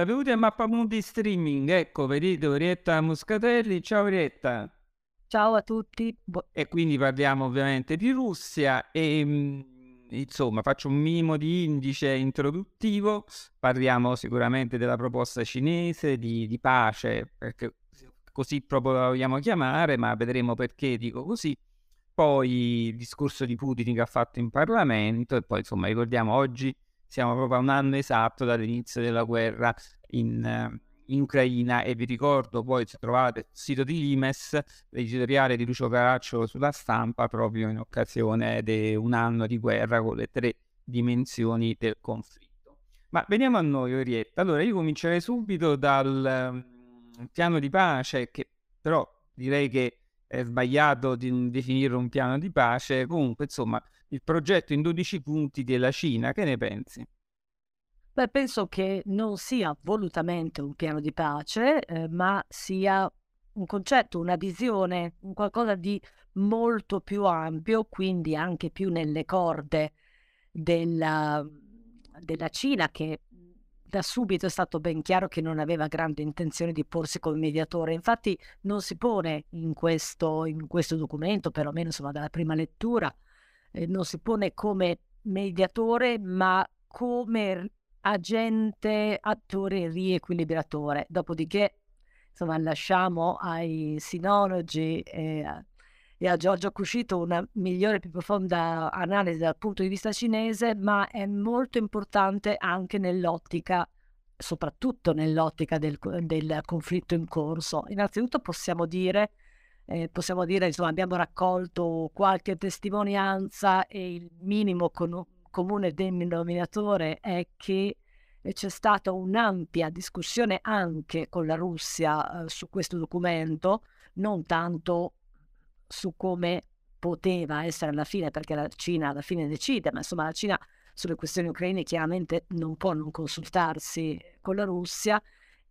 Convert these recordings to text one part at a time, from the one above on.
benvenuti a Mappamundi Streaming. Ecco, vedete Orietta Moscatelli. Ciao Orietta. Ciao a tutti. E quindi parliamo ovviamente di Russia e mm, insomma faccio un minimo di indice introduttivo. Parliamo sicuramente della proposta cinese di, di pace, perché così proprio la vogliamo chiamare, ma vedremo perché dico così. Poi il discorso di Putin che ha fatto in Parlamento e poi insomma ricordiamo oggi siamo proprio a un anno esatto dall'inizio della guerra in, in Ucraina e vi ricordo poi se trovate il sito di Limes l'editoriale di Lucio Caraccio sulla stampa proprio in occasione di un anno di guerra con le tre dimensioni del conflitto. Ma veniamo a noi Orietta, allora io comincerei subito dal um, piano di pace che però direi che è sbagliato di definire un piano di pace, comunque insomma il progetto in 12 punti della Cina, che ne pensi? Beh, penso che non sia volutamente un piano di pace, eh, ma sia un concetto, una visione, un qualcosa di molto più ampio, quindi anche più nelle corde della, della Cina, che da subito è stato ben chiaro che non aveva grande intenzione di porsi come mediatore. Infatti non si pone in questo, in questo documento, perlomeno insomma dalla prima lettura, eh, non si pone come mediatore, ma come agente, attore riequilibratore. Dopodiché, insomma, lasciamo ai sinologi e a, e a Giorgio Cuscito una migliore e più profonda analisi dal punto di vista cinese, ma è molto importante anche nell'ottica soprattutto nell'ottica del, del conflitto in corso. Innanzitutto possiamo dire eh, possiamo dire, insomma, abbiamo raccolto qualche testimonianza e il minimo con- comune denominatore è che eh, c'è stata un'ampia discussione anche con la Russia eh, su questo documento, non tanto su come poteva essere alla fine, perché la Cina alla fine decide, ma insomma la Cina sulle questioni ucraine chiaramente non può non consultarsi con la Russia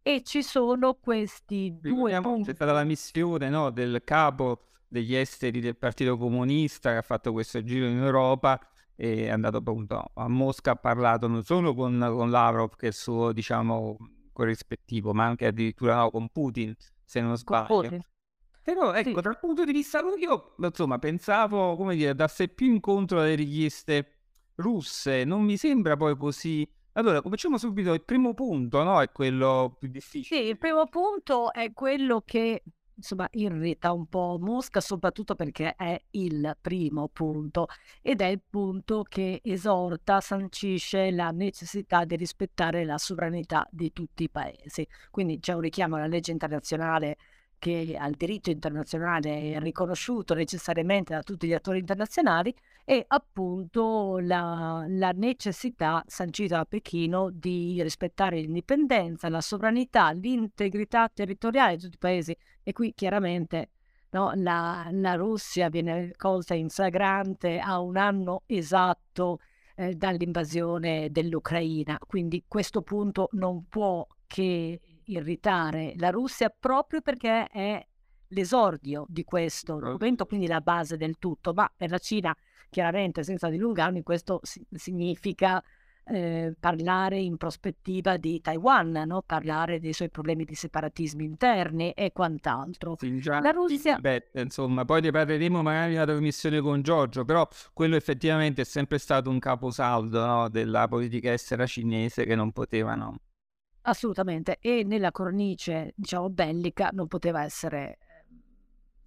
e ci sono questi due punti. C'è stata la missione no, del capo degli esteri del Partito Comunista che ha fatto questo giro in Europa e è andato appunto a Mosca, ha parlato non solo con, con Lavrov che è il suo diciamo corrispettivo, ma anche addirittura no, con Putin, se non sbaglio. Però ecco, sì. dal punto di vista io insomma pensavo, come dire, andasse più incontro alle richieste russe, non mi sembra poi così allora, cominciamo subito. Il primo punto, no? È quello più difficile. Sì, il primo punto è quello che insomma irrita un po' Mosca, soprattutto perché è il primo punto ed è il punto che esorta, sancisce la necessità di rispettare la sovranità di tutti i paesi. Quindi c'è un richiamo alla legge internazionale che al diritto internazionale è riconosciuto necessariamente da tutti gli attori internazionali e appunto la, la necessità sancita da Pechino di rispettare l'indipendenza, la sovranità, l'integrità territoriale di tutti i paesi. E qui chiaramente no, la, la, Russia viene colta in flagrante a un anno esatto eh, dall'invasione dell'Ucraina, quindi questo punto non può che irritare la Russia proprio perché è l'esordio di questo documento, quindi la base del tutto, ma per la Cina chiaramente senza dilungarmi questo si- significa eh, parlare in prospettiva di Taiwan, no? parlare dei suoi problemi di separatismi interni e quant'altro. Sì, già, la Russia... Beh, insomma, poi ne parleremo magari nella trasmissione con Giorgio, però quello effettivamente è sempre stato un caposaldo no? della politica estera cinese che non potevano... Assolutamente, e nella cornice, diciamo, bellica non poteva essere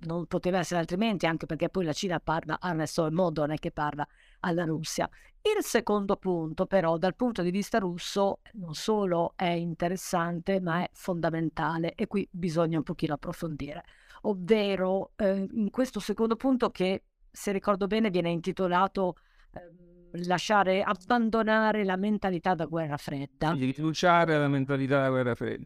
non poteva essere altrimenti, anche perché poi la Cina parla al resto del mondo, non è che parla alla Russia. Il secondo punto, però, dal punto di vista russo, non solo è interessante, ma è fondamentale e qui bisogna un pochino approfondire. Ovvero, eh, in questo secondo punto che, se ricordo bene, viene intitolato eh, lasciare, abbandonare la mentalità da guerra fredda. Quindi rinunciare alla mentalità da guerra fredda.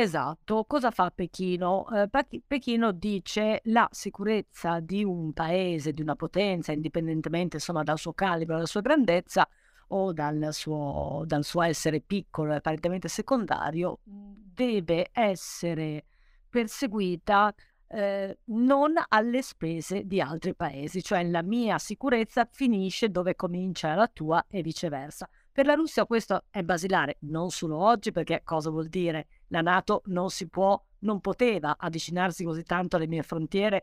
Esatto, cosa fa Pechino? Eh, Pechino dice la sicurezza di un paese, di una potenza, indipendentemente insomma dal suo calibro, dalla sua grandezza o dal suo, dal suo essere piccolo e apparentemente secondario, deve essere perseguita eh, non alle spese di altri paesi, cioè la mia sicurezza finisce dove comincia la tua e viceversa. Per la Russia questo è basilare, non solo oggi, perché cosa vuol dire? La Nato non si può, non poteva avvicinarsi così tanto alle mie frontiere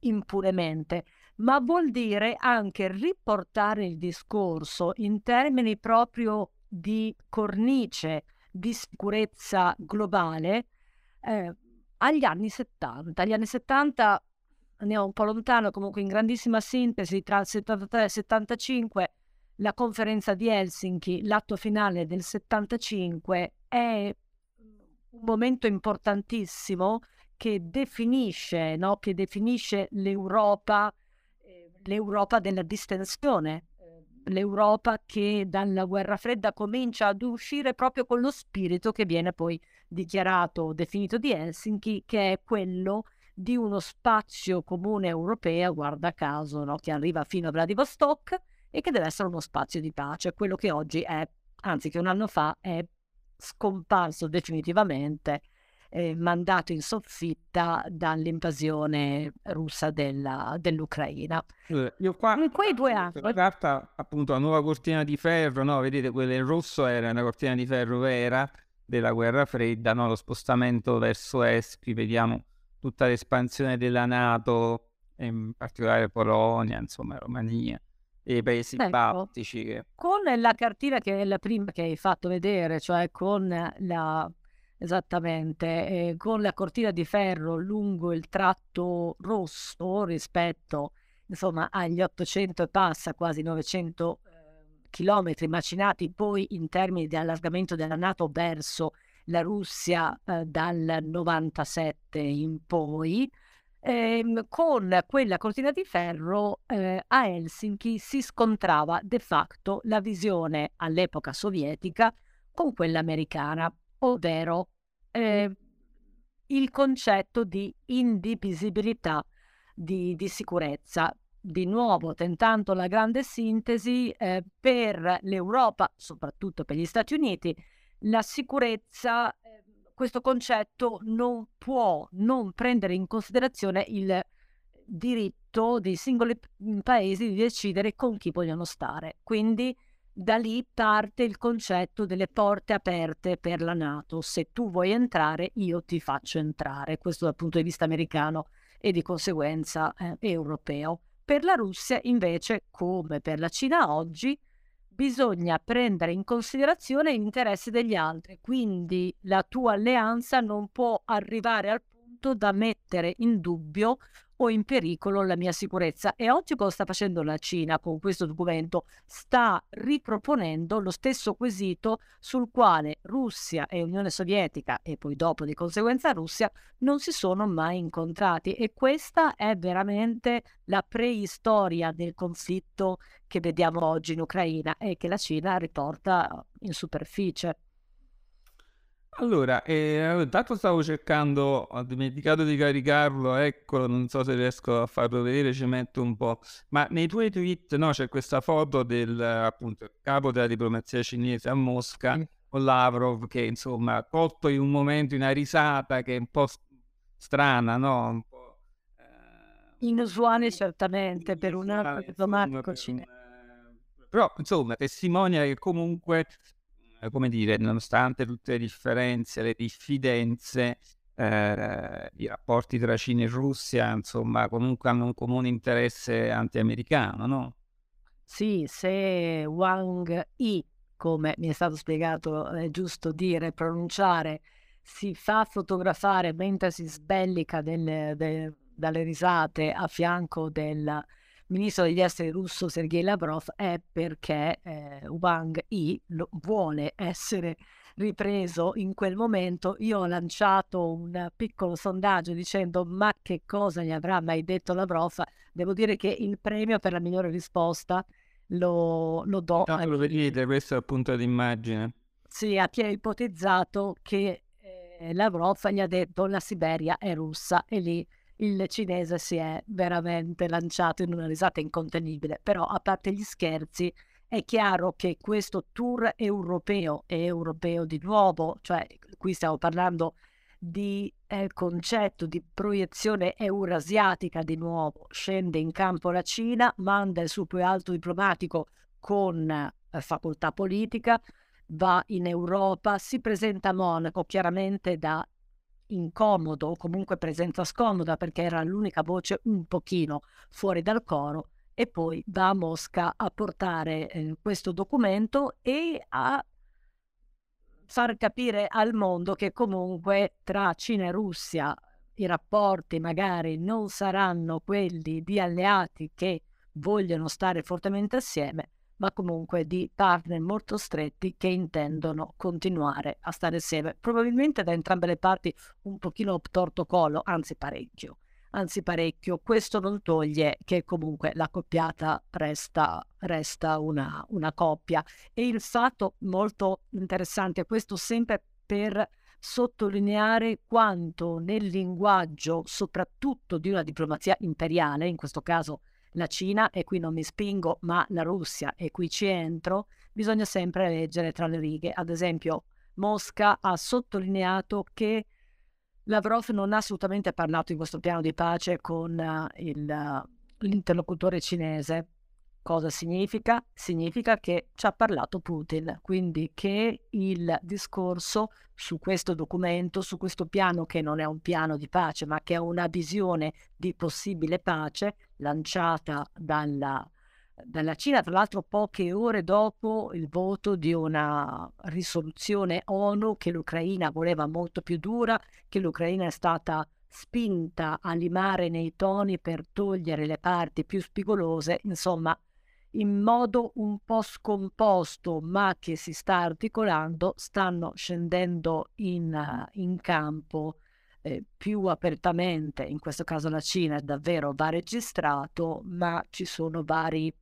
impunemente, ma vuol dire anche riportare il discorso in termini proprio di cornice di sicurezza globale eh, agli anni 70. Agli anni 70 andiamo un po' lontano, comunque in grandissima sintesi, tra il 73 e il 75 la conferenza di Helsinki, l'atto finale del 75, è un momento importantissimo che definisce, no? che definisce l'Europa, eh, l'Europa della distensione, eh, l'Europa che dalla guerra fredda comincia ad uscire proprio con lo spirito che viene poi dichiarato, definito di Helsinki, che è quello di uno spazio comune europeo, guarda caso, no? che arriva fino a Vladivostok, e che deve essere uno spazio di pace, quello che oggi è, anzi che un anno fa è scomparso definitivamente, eh, mandato in soffitta dall'invasione russa della, dell'Ucraina. Io qua in quei due anni tratta appunto la nuova cortina di ferro, no? vedete quella in rosso era una cortina di ferro vera della guerra fredda, no? lo spostamento verso est, qui vediamo tutta l'espansione della Nato, in particolare Polonia, insomma Romania i paesi ecco, baltici. Che... Con la cartina che è la prima che hai fatto vedere, cioè con la esattamente eh, con la cortina di ferro lungo il tratto rosso rispetto insomma agli 800 e passa quasi 900 eh, chilometri macinati poi in termini di allargamento della Nato verso la Russia eh, dal 97 in poi ehm, con quella cortina di ferro eh, a Helsinki si scontrava de facto la visione all'epoca sovietica con quella americana, ovvero eh, il concetto di indivisibilità di, di, sicurezza. Di nuovo, tentando la grande sintesi, eh, per l'Europa, soprattutto per gli Stati Uniti, la sicurezza questo concetto non può non prendere in considerazione il diritto dei singoli mhmm, paesi di decidere con chi vogliono stare. Quindi da lì parte il concetto delle porte aperte per la Nato. Se tu vuoi entrare, io ti faccio entrare. Questo dal punto di vista americano e di conseguenza eh, europeo. Per la Russia, invece, come per la Cina oggi, bisogna prendere in considerazione gli interessi degli altri, quindi la tua alleanza non può arrivare al punto da mettere in dubbio o in pericolo la mia sicurezza. E oggi cosa sta facendo la Cina con questo documento? Sta riproponendo lo stesso quesito sul quale Russia e Unione Sovietica e poi dopo di conseguenza Russia non si sono mai incontrati e questa è veramente la preistoria del conflitto che vediamo oggi in Ucraina e che la Cina riporta in superficie. Allora, eh, intanto stavo cercando, ho dimenticato di caricarlo, eccolo, non so se riesco a farlo vedere, ci metto un po'. Ma nei tuoi tweet, no, c'è questa foto del, appunto, capo della diplomazia cinese a Mosca, con Lavrov, che insomma, colto in un momento, una risata che è un po' strana, no? Un po'... Eh, inusuale certamente per un altro diplomatico cinese. Però, insomma, testimonia che comunque eh, come dire, nonostante tutte le differenze, le diffidenze, eh, i rapporti tra Cina e Russia, insomma, comunque hanno un comune interesse anti-americano, no? Sì, se Wang Yi, come mi è stato spiegato, è giusto dire, pronunciare, si fa fotografare mentre si sbellica del, del, dalle risate a fianco del ministro degli esteri russo Sergei Lavrov è perché eh, Wang Yi lo, vuole essere ripreso in quel momento. Io ho lanciato un piccolo sondaggio dicendo ma che cosa gli avrà mai detto Lavrov? Devo dire che il premio per la migliore risposta lo, lo do. No, lo vedete, questo è appunto l'immagine. Sì, a chi ha ipotizzato che eh, Lavrov gli ha detto la Siberia è russa e lì il cinese si è veramente lanciato in una risata incontenibile, però a parte gli scherzi è chiaro che questo tour europeo e europeo di nuovo, cioè qui stiamo parlando di eh, concetto di proiezione eurasiatica di nuovo, scende in campo la Cina, manda il suo più alto diplomatico con eh, facoltà politica, va in Europa, si presenta a Monaco chiaramente da incomodo o comunque presenza scomoda perché era l'unica voce un pochino fuori dal coro e poi va a Mosca a portare eh, questo documento e a far capire al mondo che comunque tra Cina e Russia i rapporti magari non saranno quelli di alleati che vogliono stare fortemente assieme, ma comunque di partner molto stretti che intendono continuare a stare assieme, probabilmente da entrambe le parti un pochino torto collo, anzi parecchio anzi parecchio. Questo non toglie che comunque la coppiata resta, resta una, una coppia. E il fatto molto interessante, questo sempre per sottolineare quanto nel linguaggio, soprattutto di una diplomazia imperiale, in questo caso la Cina, e qui non mi spingo, ma la Russia, e qui ci entro, bisogna sempre leggere tra le righe. Ad esempio, Mosca ha sottolineato che Lavrov non ha assolutamente parlato in questo piano di pace con uh, il, uh, l'interlocutore cinese. Cosa significa? Significa che ci ha parlato Putin, quindi che il discorso su questo documento, su questo piano che non è un piano di pace, ma che è una visione di possibile pace lanciata dalla dalla Cina, tra l'altro poche ore dopo il voto di una risoluzione ONU che l'Ucraina voleva molto più dura, che l'Ucraina è stata spinta a limare nei toni per togliere le parti più spigolose, insomma, in modo un po' scomposto, ma che si sta articolando, stanno scendendo in, in campo eh, più apertamente, in questo caso la Cina davvero va registrato, ma ci sono vari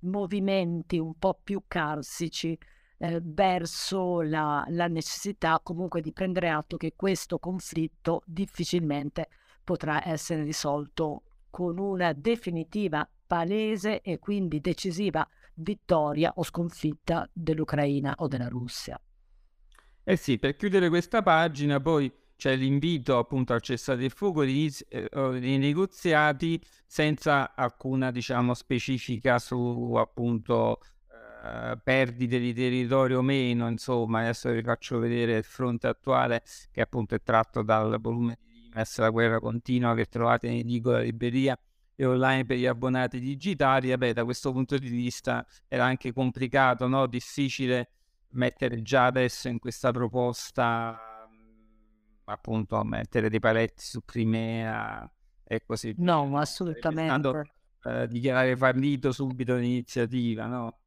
movimenti un po' più carsici eh, verso la, la necessità comunque di prendere atto che questo conflitto difficilmente potrà essere risolto con una definitiva, palese e quindi decisiva vittoria o sconfitta dell'Ucraina o della Russia. Eh sì, per chiudere questa pagina poi c'è l'invito appunto al cessate il fuoco eh, dei negoziati senza alcuna diciamo specifica su appunto eh, perdite di territorio o meno insomma adesso vi faccio vedere il fronte attuale che appunto è tratto dal volume di Limes la guerra continua che trovate in edicola libreria e online per gli abbonati digitali vabbè da questo punto di vista era anche complicato no? difficile mettere già adesso in questa proposta appunto a mettere dei paletti su Crimea e così via. No, assolutamente. Eh, dichiarare fallito subito l'iniziativa, no?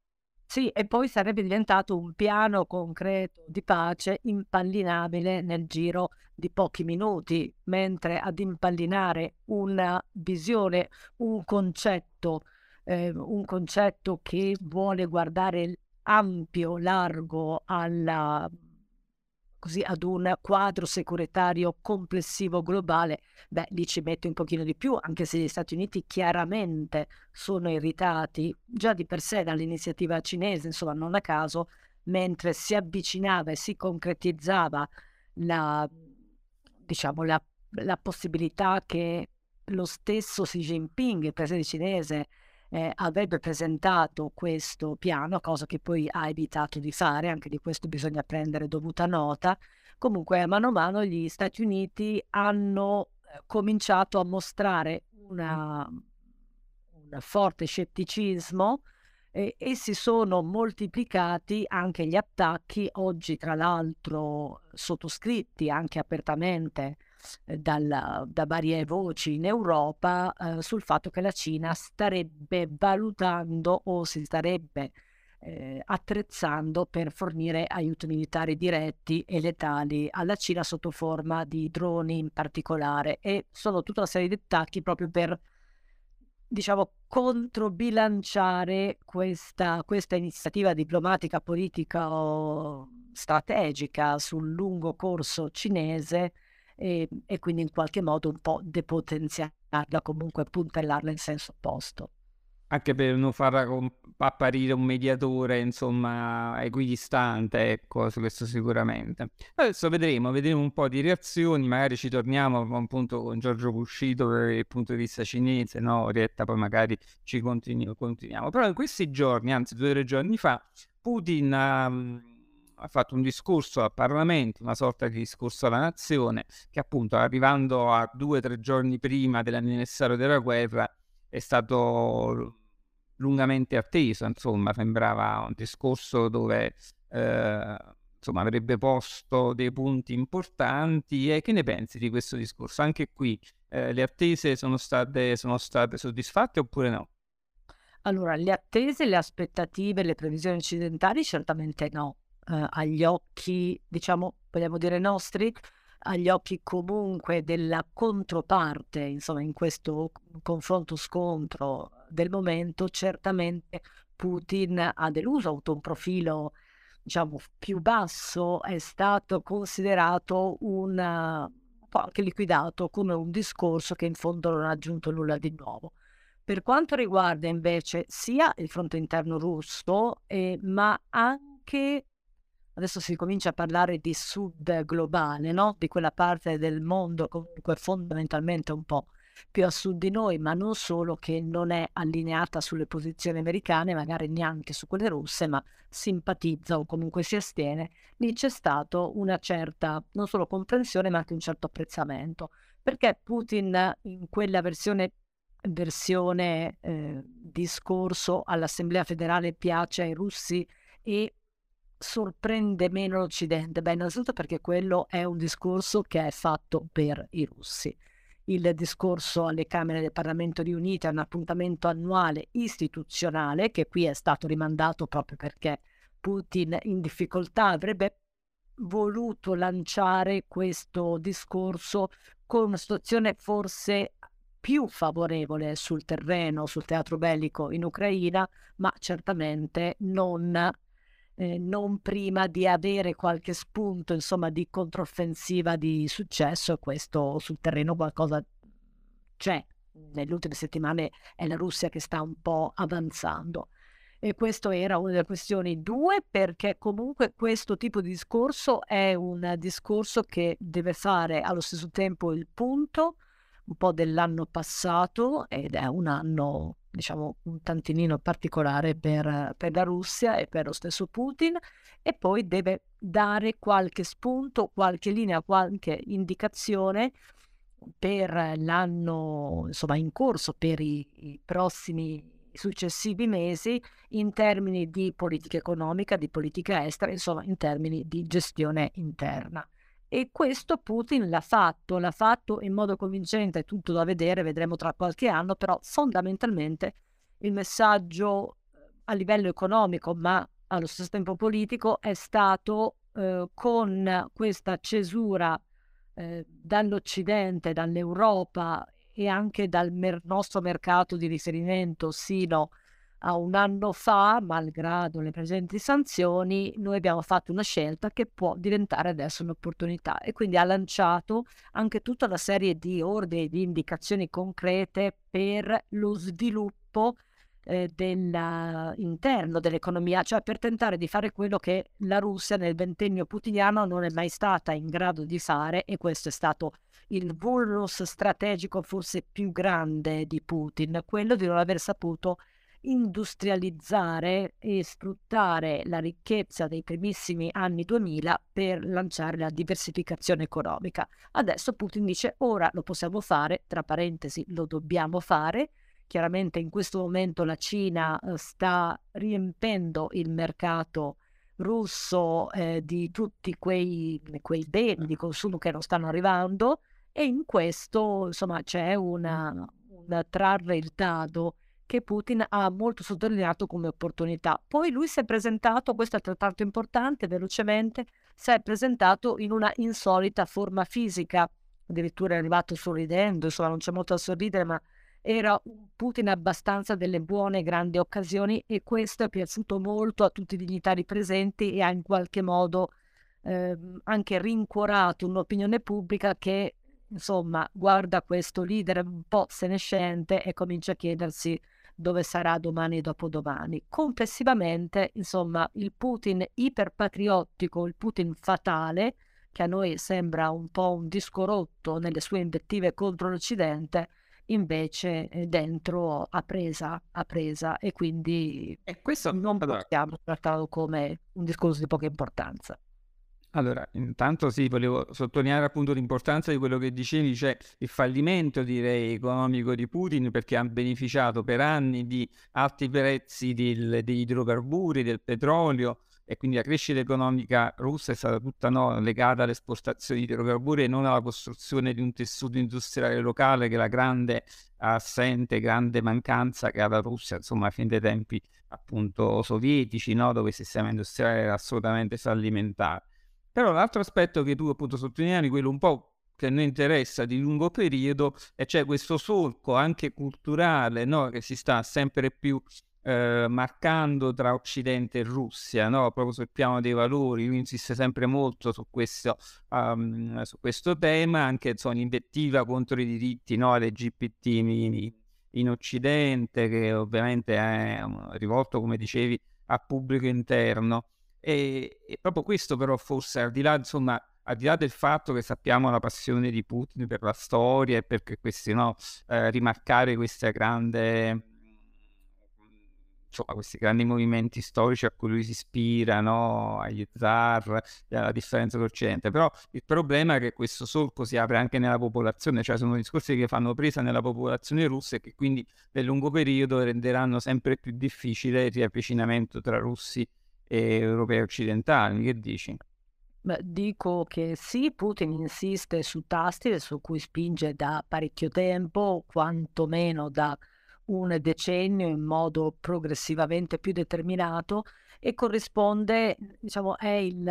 Sì, e poi sarebbe diventato un piano concreto di pace impallinabile nel giro di pochi minuti, mentre ad impallinare una visione, un concetto, eh, un concetto che vuole guardare ampio, largo alla così ad un quadro securitario complessivo globale, beh, lì ci mette un pochino di più, anche se gli Stati Uniti chiaramente sono irritati già di per sé dall'iniziativa cinese, insomma, non a caso, mentre si avvicinava e si concretizzava la, diciamo, la, la possibilità che lo stesso Xi Jinping, il presidente cinese, eh, avrebbe presentato questo piano, cosa che poi ha evitato di fare, anche di questo bisogna prendere dovuta nota. Comunque, a mano a mano gli Stati Uniti hanno eh, cominciato a mostrare una, un forte scetticismo e, e si sono moltiplicati anche gli attacchi, oggi tra l'altro sottoscritti anche apertamente dalla, da varie voci in Europa eh, sul fatto che la Cina starebbe valutando o si starebbe eh, attrezzando per fornire aiuti militari diretti e letali alla Cina sotto forma di droni in particolare. E sono tutta una serie di attacchi proprio per diciamo controbilanciare questa, questa iniziativa diplomatica politica o strategica sul lungo corso cinese e, e quindi in qualche modo un po' depotenziarla, comunque puntellarla in senso opposto anche per non far apparire un mediatore, insomma, equidistante, ecco, su questo sicuramente. Adesso vedremo, vedremo un po' di reazioni, magari ci torniamo appunto con Giorgio Buscito per il punto di vista cinese, no? Orietta, poi magari ci continu- continuiamo. Però in questi giorni, anzi due o tre giorni fa, Putin ha, ha, fatto un discorso al Parlamento, una sorta di discorso alla nazione, che appunto arrivando a due o tre giorni prima dell'anniversario della guerra è stato lungamente atteso, insomma, sembrava un discorso dove eh, insomma, avrebbe posto dei punti importanti. E che ne pensi di questo discorso? Anche qui eh, le attese sono state, sono state soddisfatte oppure no? Allora, le attese, le aspettative, le previsioni occidentali certamente no. Eh, agli occhi, diciamo, vogliamo dire nostri, agli occhi comunque della controparte, insomma, in questo confronto scontro del momento, certamente Putin ha deluso, ha avuto un profilo, diciamo, più basso, è stato considerato un po' anche liquidato come un discorso che in fondo non ha aggiunto nulla di nuovo. Per quanto riguarda invece sia il fronte interno russo, eh, ma anche adesso si comincia a parlare di sud globale, no? di quella parte del mondo comunque fondamentalmente un po' più a sud di noi, ma non solo che non è allineata sulle posizioni americane, magari neanche su quelle russe, ma simpatizza o comunque si astiene, lì c'è stato una certa non solo comprensione, ma anche un certo apprezzamento, perché Putin in quella versione versione eh, discorso all'Assemblea federale piace ai russi e sorprende meno l'Occidente? Beh, innanzitutto perché quello è un discorso che è fatto per i russi. Il discorso alle Camere del Parlamento riunite è un appuntamento annuale istituzionale che qui è stato rimandato proprio perché Putin in difficoltà avrebbe voluto lanciare questo discorso con una situazione forse più favorevole sul terreno, sul teatro bellico in Ucraina, ma certamente non eh, non prima di avere qualche spunto, insomma, di controffensiva di successo. Questo sul terreno qualcosa c'è. Nelle ultime settimane è la Russia che sta un po' avanzando. E questo era una delle questioni. Due, perché comunque questo tipo di discorso è un discorso che deve fare allo stesso tempo il punto un po' dell'anno passato ed è un anno diciamo, un tantinino particolare per, per la Russia e per lo stesso Putin e poi deve dare qualche spunto, qualche linea, qualche indicazione per l'anno insomma, in corso, per i, i prossimi successivi mesi in termini di politica economica, di politica estera, insomma in termini di gestione interna. E questo Putin l'ha fatto, l'ha fatto in modo convincente, è tutto da vedere, vedremo tra qualche anno, però fondamentalmente il messaggio a livello economico, ma allo stesso tempo politico, è stato eh, con questa cesura eh, dall'Occidente, dall'Europa e anche dal mer- nostro mercato di riferimento sino a un anno fa, malgrado le presenti sanzioni, noi abbiamo fatto una scelta che può diventare adesso un'opportunità e quindi ha lanciato anche tutta una serie di ordini, di indicazioni concrete per lo sviluppo eh, dell'interno dell'economia, cioè per tentare di fare quello che la Russia nel ventennio putiniano non è mai stata in grado di fare e questo è stato il vulnus strategico forse più grande di Putin, quello di non aver saputo industrializzare e sfruttare la ricchezza dei primissimi anni 2000 per lanciare la diversificazione economica. Adesso Putin dice ora lo possiamo fare, tra parentesi lo dobbiamo fare. Chiaramente in questo momento la Cina eh, sta riempendo il mercato russo eh, di tutti quei, quei beni di consumo che non stanno arrivando e in questo insomma c'è una, un trarre il dado che Putin ha molto sottolineato come opportunità. Poi lui si è presentato, questo è altrettanto importante, velocemente, si è presentato in una insolita forma fisica, addirittura è arrivato sorridendo, insomma non c'è molto da sorridere, ma era un Putin abbastanza delle buone grandi occasioni e questo è piaciuto molto a tutti i dignitari presenti e ha in qualche modo eh, anche rincuorato un'opinione pubblica che insomma guarda questo leader un po' senescente e comincia a chiedersi dove sarà domani e dopodomani. Complessivamente, insomma, il Putin iperpatriottico, il Putin fatale, che a noi sembra un po' un disco rotto nelle sue invettive contro l'Occidente, invece eh, dentro a presa, a presa e quindi e questo, non allora, possiamo trattarlo come un discorso di poca importanza. Allora, intanto sì, volevo sottolineare appunto l'importanza di quello che dicevi, cioè il fallimento, direi, economico di Putin perché ha beneficiato per anni di alti prezzi del, degli idrocarburi, del petrolio e quindi la crescita economica russa è stata tutta no, legata alle esportazioni di idrocarburi e non alla costruzione di un tessuto industriale locale che è la grande assente, grande mancanza che ha la Russia, insomma, fin dei tempi appunto sovietici, no, dove il sistema industriale era assolutamente fallimentare. Però l'altro aspetto che tu appunto sottolineavi, quello un po' che a noi interessa di lungo periodo, e c'è questo solco anche culturale no? che si sta sempre più eh, marcando tra Occidente e Russia, no? proprio sul piano dei valori. Lui insiste sempre molto su questo, um, su questo tema, anche insomma, l'invettiva contro i diritti no? LGBT in, in Occidente, che ovviamente è rivolto, come dicevi, a pubblico interno. E, e, proprio questo però forse al di là, insomma, al di là del fatto che sappiamo la passione di Putin per la storia e per questi, no, eh, rimarcare questa grande insomma, questi grandi movimenti storici a cui lui si ispira, no? agli zar, alla differenza dell'Occidente. Però il problema è che questo solco si apre anche nella popolazione, cioè sono discorsi che fanno presa nella popolazione russa e che quindi nel lungo periodo renderanno sempre più difficile il riavvicinamento tra russi e europei occidentali. Che dici? Beh, dico che sì, Putin insiste su tasti su cui spinge da parecchio tempo, quantomeno da un decennio in modo progressivamente più determinato e corrisponde, diciamo, è, il,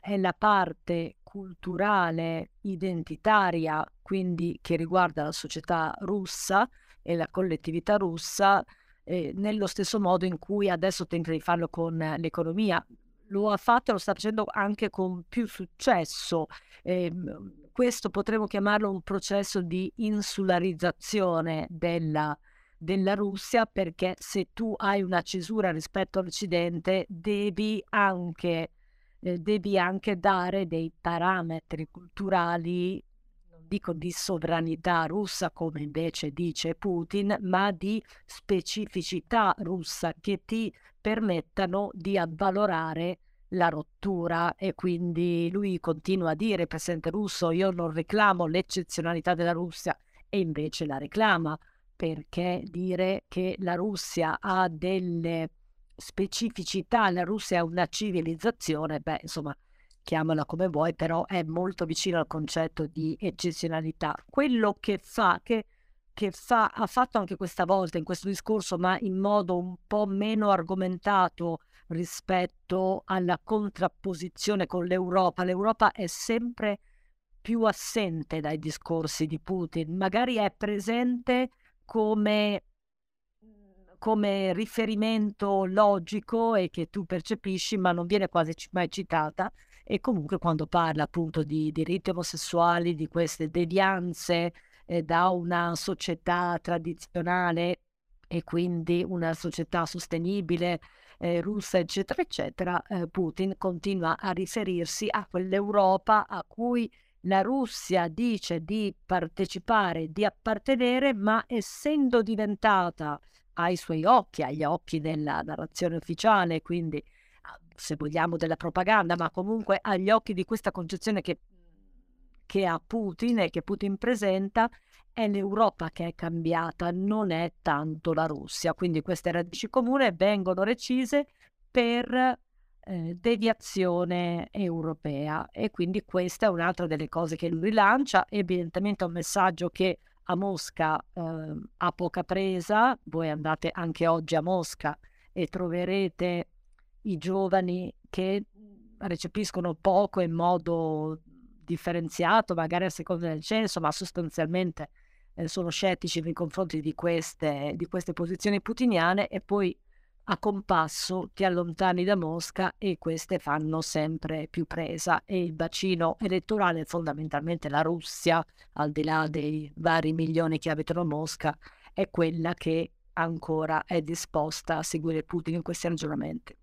è la parte culturale identitaria, quindi che riguarda la società russa e la collettività russa, eh, nello stesso modo in cui adesso tenta di farlo con l'economia. Lo ha fatto e lo sta facendo anche con più successo. Eh, questo potremmo chiamarlo un processo di insularizzazione della, della Russia perché se tu hai una cesura rispetto all'Occidente devi anche, eh, devi anche dare dei parametri culturali dico di sovranità russa come invece dice Putin, ma di specificità russa che ti permettano di avvalorare la rottura. E quindi lui continua a dire, presidente russo, io non reclamo l'eccezionalità della Russia e invece la reclama. Perché dire che la Russia ha delle specificità, la Russia è una civilizzazione, beh, insomma, chiamala come vuoi, però è molto vicino al concetto di eccezionalità. Quello che fa, che, che fa, ha fatto anche questa volta in questo discorso, ma in modo un po' meno argomentato rispetto alla contrapposizione con l'Europa. L'Europa è sempre più assente dai discorsi di Putin, magari è presente come come riferimento logico e che tu percepisci, ma non viene quasi mai citata. E comunque quando parla appunto di diritti omosessuali, di queste devianze eh, da una società tradizionale e quindi una società sostenibile eh, russa, eccetera, eccetera, eh, Putin continua a riferirsi a quell'Europa a cui la Russia dice di partecipare, di appartenere, ma essendo diventata ai suoi occhi, agli occhi della narrazione ufficiale, quindi se vogliamo della propaganda, ma comunque agli occhi di questa concezione che, che ha Putin e che Putin presenta, è l'Europa che è cambiata, non è tanto la Russia. Quindi queste radici comuni vengono recise per eh, deviazione europea. E quindi questa è un'altra delle cose che lui rilancia, evidentemente un messaggio che a Mosca eh, ha poca presa, voi andate anche oggi a Mosca e troverete i giovani che recepiscono poco in modo differenziato, magari a seconda del censo, ma sostanzialmente eh, sono scettici nei confronti di queste, di queste posizioni putiniane e poi a compasso ti allontani da Mosca e queste fanno sempre più presa e il bacino elettorale, fondamentalmente la Russia, al di là dei vari milioni che abitano Mosca, è quella che ancora è disposta a seguire Putin in questi ragionamenti.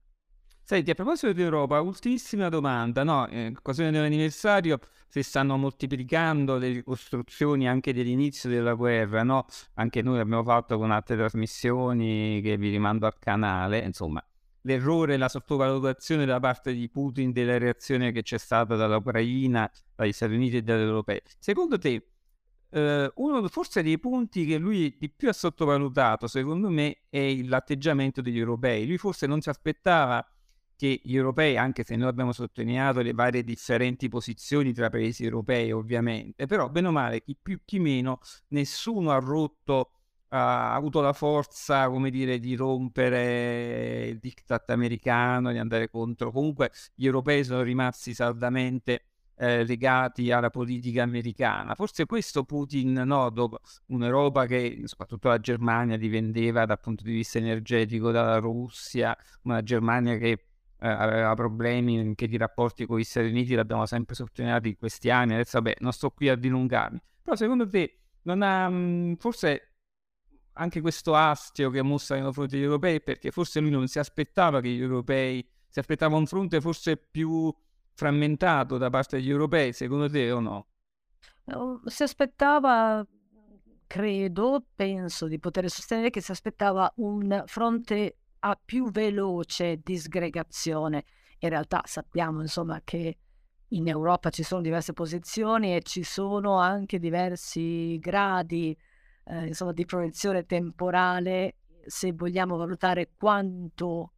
Senti, a proposito di Europa, ultimissima domanda, no? Eh, in occasione dell'anniversario si stanno moltiplicando le ricostruzioni anche dell'inizio della guerra, no? Anche noi abbiamo fatto con altre trasmissioni che vi rimando al canale, insomma, l'errore, la sottovalutazione da parte di Putin della reazione che c'è stata dall'Ucraina, dagli Stati Uniti e dagli europei. Secondo te, eh, uno forse dei punti che lui di più ha sottovalutato, secondo me, è l'atteggiamento degli europei. Lui forse non si aspettava che gli europei, anche se noi abbiamo sottolineato le varie differenti posizioni tra paesi europei, ovviamente, però bene o male, chi più chi meno, nessuno ha rotto ha avuto la forza, come dire, di rompere il diktat americano, di andare contro. Comunque gli europei sono rimasti saldamente eh, legati alla politica americana. Forse questo Putin, no, dopo un'Europa che, soprattutto la Germania, dipendeva dal punto di vista energetico dalla Russia, una Germania che eh, aveva problemi anche di rapporti con gli Stati Uniti, l'abbiamo sempre sottolineato in questi anni, adesso vabbè, non sto qui a dilungarmi. Però secondo te non ha, mh, forse anche questo astio che mostra nei confronti degli europei, perché forse lui non si aspettava che gli europei, si aspettava un fronte forse più frammentato da parte degli europei, secondo te o no? Si aspettava, credo, penso di poter sostenere che si aspettava un fronte a più veloce disgregazione. In realtà sappiamo, insomma, che in Europa ci sono diverse posizioni e ci sono anche diversi gradi eh, insomma, di proiezione temporale se vogliamo valutare quanto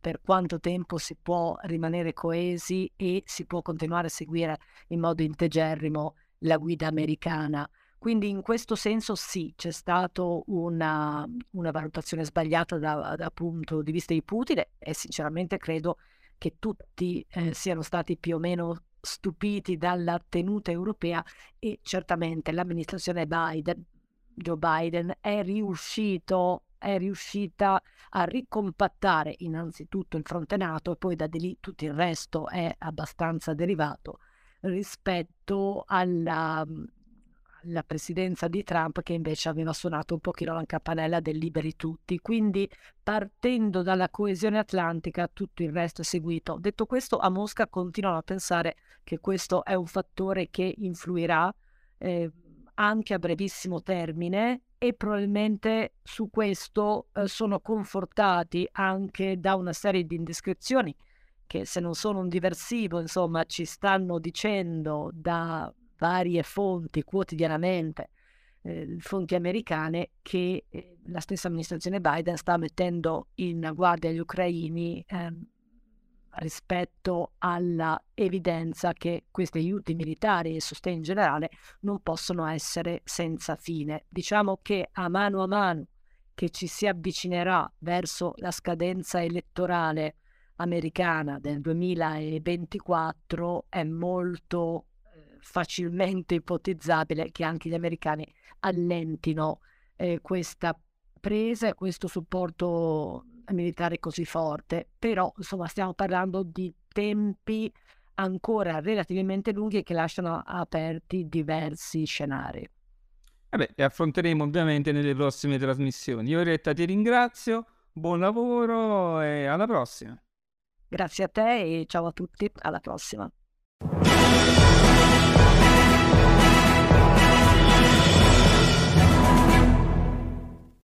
per quanto tempo si può rimanere coesi e si può continuare a seguire in modo integerrimo la guida americana. Quindi in questo senso sì, c'è stata una, una, valutazione sbagliata da, da, punto di vista di Putin e sinceramente credo che tutti eh, siano stati più o meno stupiti dalla tenuta europea e certamente l'amministrazione Biden Joe Biden è riuscito è riuscita a ricompattare innanzitutto il fronte NATO e poi da lì tutto il resto è abbastanza derivato rispetto alla, alla presidenza di Trump che invece aveva suonato un pochino la campanella del liberi tutti. Quindi partendo dalla coesione atlantica tutto il resto è seguito. Detto questo, a Mosca continuano a pensare che questo è un fattore che influirà. Eh, anche a brevissimo termine e probabilmente su questo eh, sono confortati anche da una serie di indiscrezioni che se non sono un diversivo, insomma, ci stanno dicendo da varie fonti quotidianamente, eh, fonti americane, che eh, la stessa amministrazione Biden sta mettendo in guardia gli ucraini ehm, rispetto alla evidenza che questi aiuti militari e sostegno in generale non possono essere senza fine. Diciamo che a mano a mano che ci si avvicinerà verso la scadenza elettorale americana del 2024 è molto eh, facilmente ipotizzabile che anche gli americani allentino eh, questa presa e questo supporto militare così forte, però insomma stiamo parlando di tempi ancora relativamente lunghi che lasciano aperti diversi scenari. Vabbè, li affronteremo ovviamente nelle prossime trasmissioni. Io Retta ti ringrazio, buon lavoro e alla prossima. Grazie a te e ciao a tutti, alla prossima.